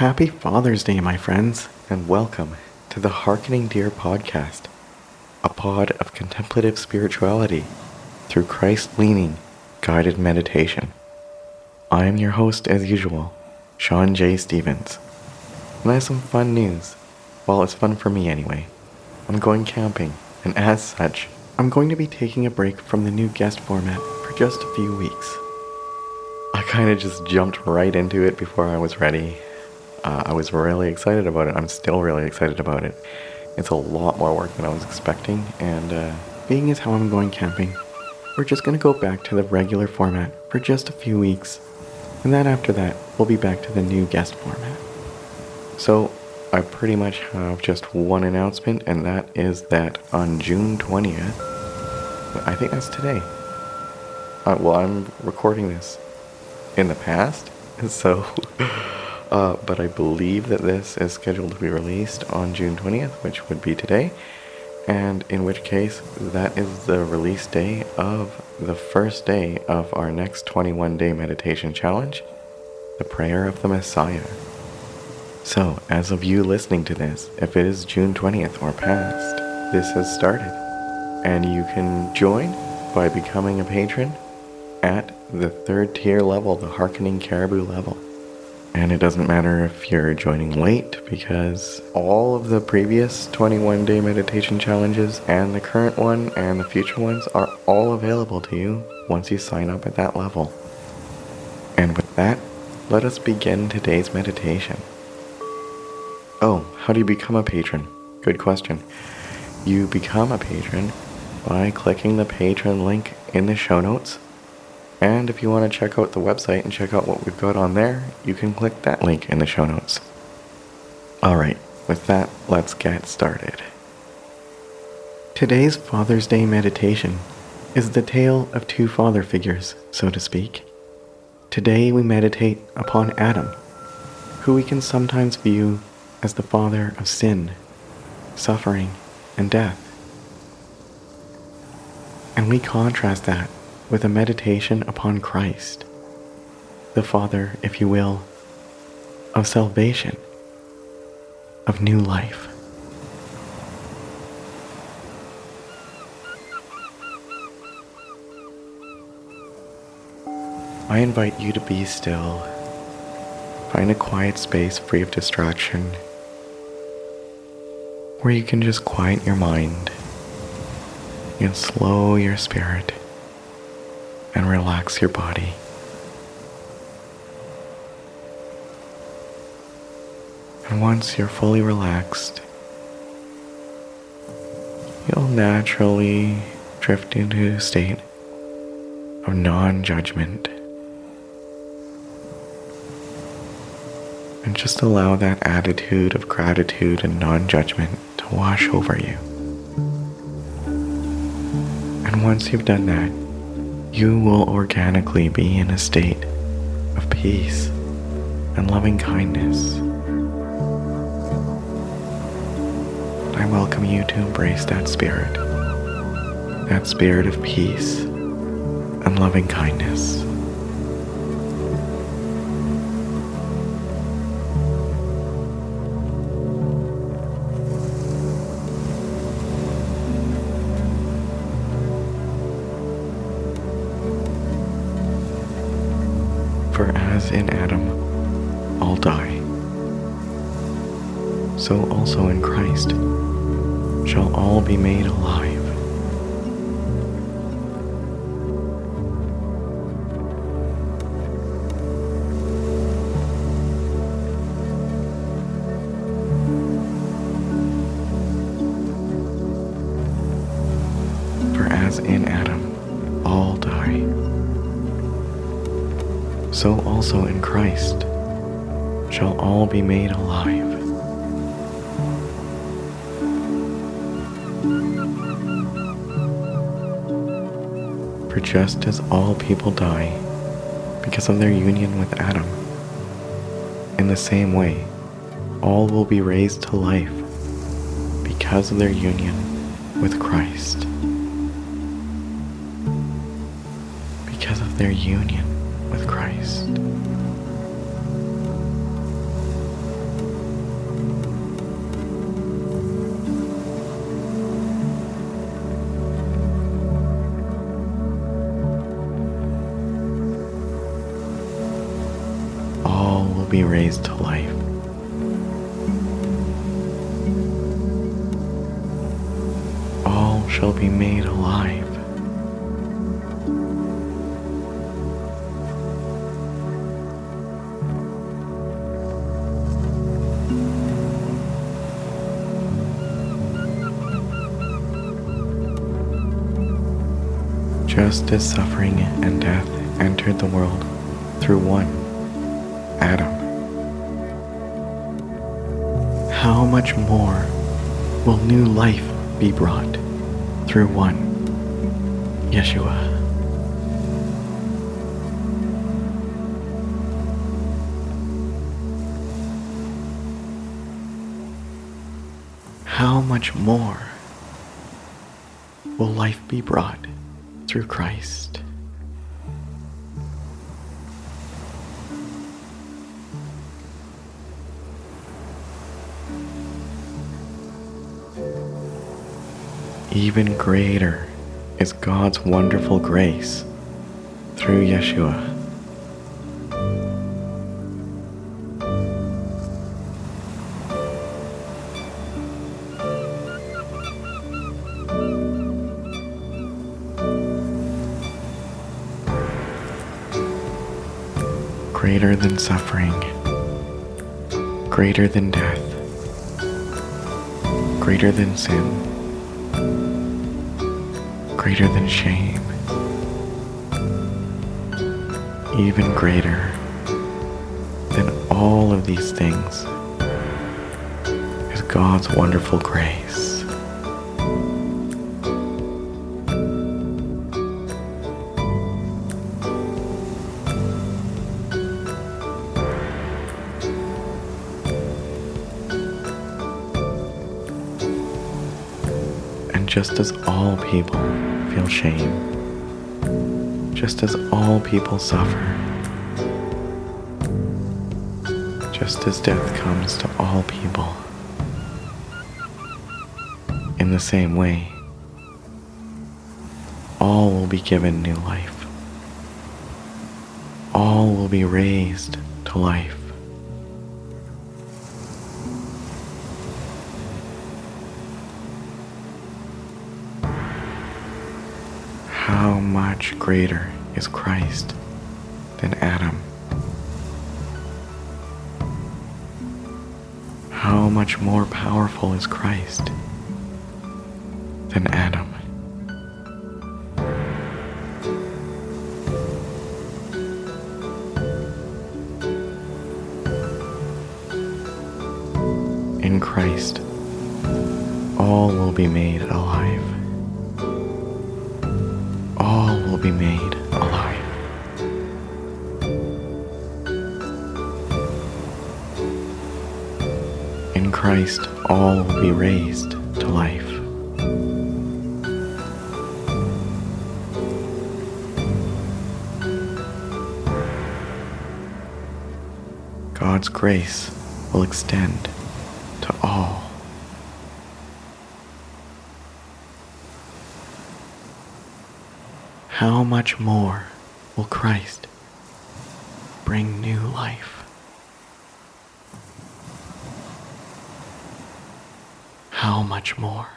Happy Father's Day, my friends, and welcome to the Harkening Deer podcast, a pod of contemplative spirituality through Christ leaning, guided meditation. I am your host, as usual, Sean J. Stevens, and I have some fun news. Well, it's fun for me anyway. I'm going camping, and as such, I'm going to be taking a break from the new guest format for just a few weeks. I kind of just jumped right into it before I was ready. Uh, I was really excited about it. I'm still really excited about it. It's a lot more work than I was expecting, and uh, being as how I'm going camping, we're just going to go back to the regular format for just a few weeks, and then after that, we'll be back to the new guest format. So, I pretty much have just one announcement, and that is that on June 20th, I think that's today. Uh, well, I'm recording this in the past, so. Uh, but I believe that this is scheduled to be released on June 20th, which would be today, and in which case, that is the release day of the first day of our next 21 day meditation challenge, the Prayer of the Messiah. So, as of you listening to this, if it is June 20th or past, this has started. And you can join by becoming a patron at the third tier level, the Harkening Caribou level. And it doesn't matter if you're joining late because all of the previous 21 day meditation challenges and the current one and the future ones are all available to you once you sign up at that level. And with that, let us begin today's meditation. Oh, how do you become a patron? Good question. You become a patron by clicking the patron link in the show notes and if you want to check out the website and check out what we've got on there, you can click that link in the show notes. Alright, with that, let's get started. Today's Father's Day meditation is the tale of two father figures, so to speak. Today we meditate upon Adam, who we can sometimes view as the father of sin, suffering, and death. And we contrast that with a meditation upon Christ, the Father, if you will, of salvation, of new life. I invite you to be still. Find a quiet space free of distraction where you can just quiet your mind and slow your spirit and relax your body. And once you're fully relaxed, you'll naturally drift into a state of non judgment. And just allow that attitude of gratitude and non judgment to wash over you. And once you've done that, you will organically be in a state of peace and loving kindness. I welcome you to embrace that spirit, that spirit of peace and loving kindness. In Adam all die, so also in Christ shall all be made alive. So also in Christ shall all be made alive. For just as all people die because of their union with Adam, in the same way, all will be raised to life because of their union with Christ. Because of their union Christ. All will be raised to life. All shall be made alive. Just as suffering and death entered the world through one, Adam, how much more will new life be brought through one, Yeshua? How much more will life be brought through Christ? Even greater is God's wonderful grace through Yeshua. Greater than suffering, greater than death, greater than sin greater than shame, even greater than all of these things is God's wonderful grace. Just as all people feel shame, just as all people suffer, just as death comes to all people. In the same way, all will be given new life. All will be raised to life. Much greater is Christ than Adam? How much more powerful is Christ than Adam? In Christ, all will be made alive be made alive. In Christ, all will be raised to life. God's grace will extend to all. How much more will Christ bring new life? How much more?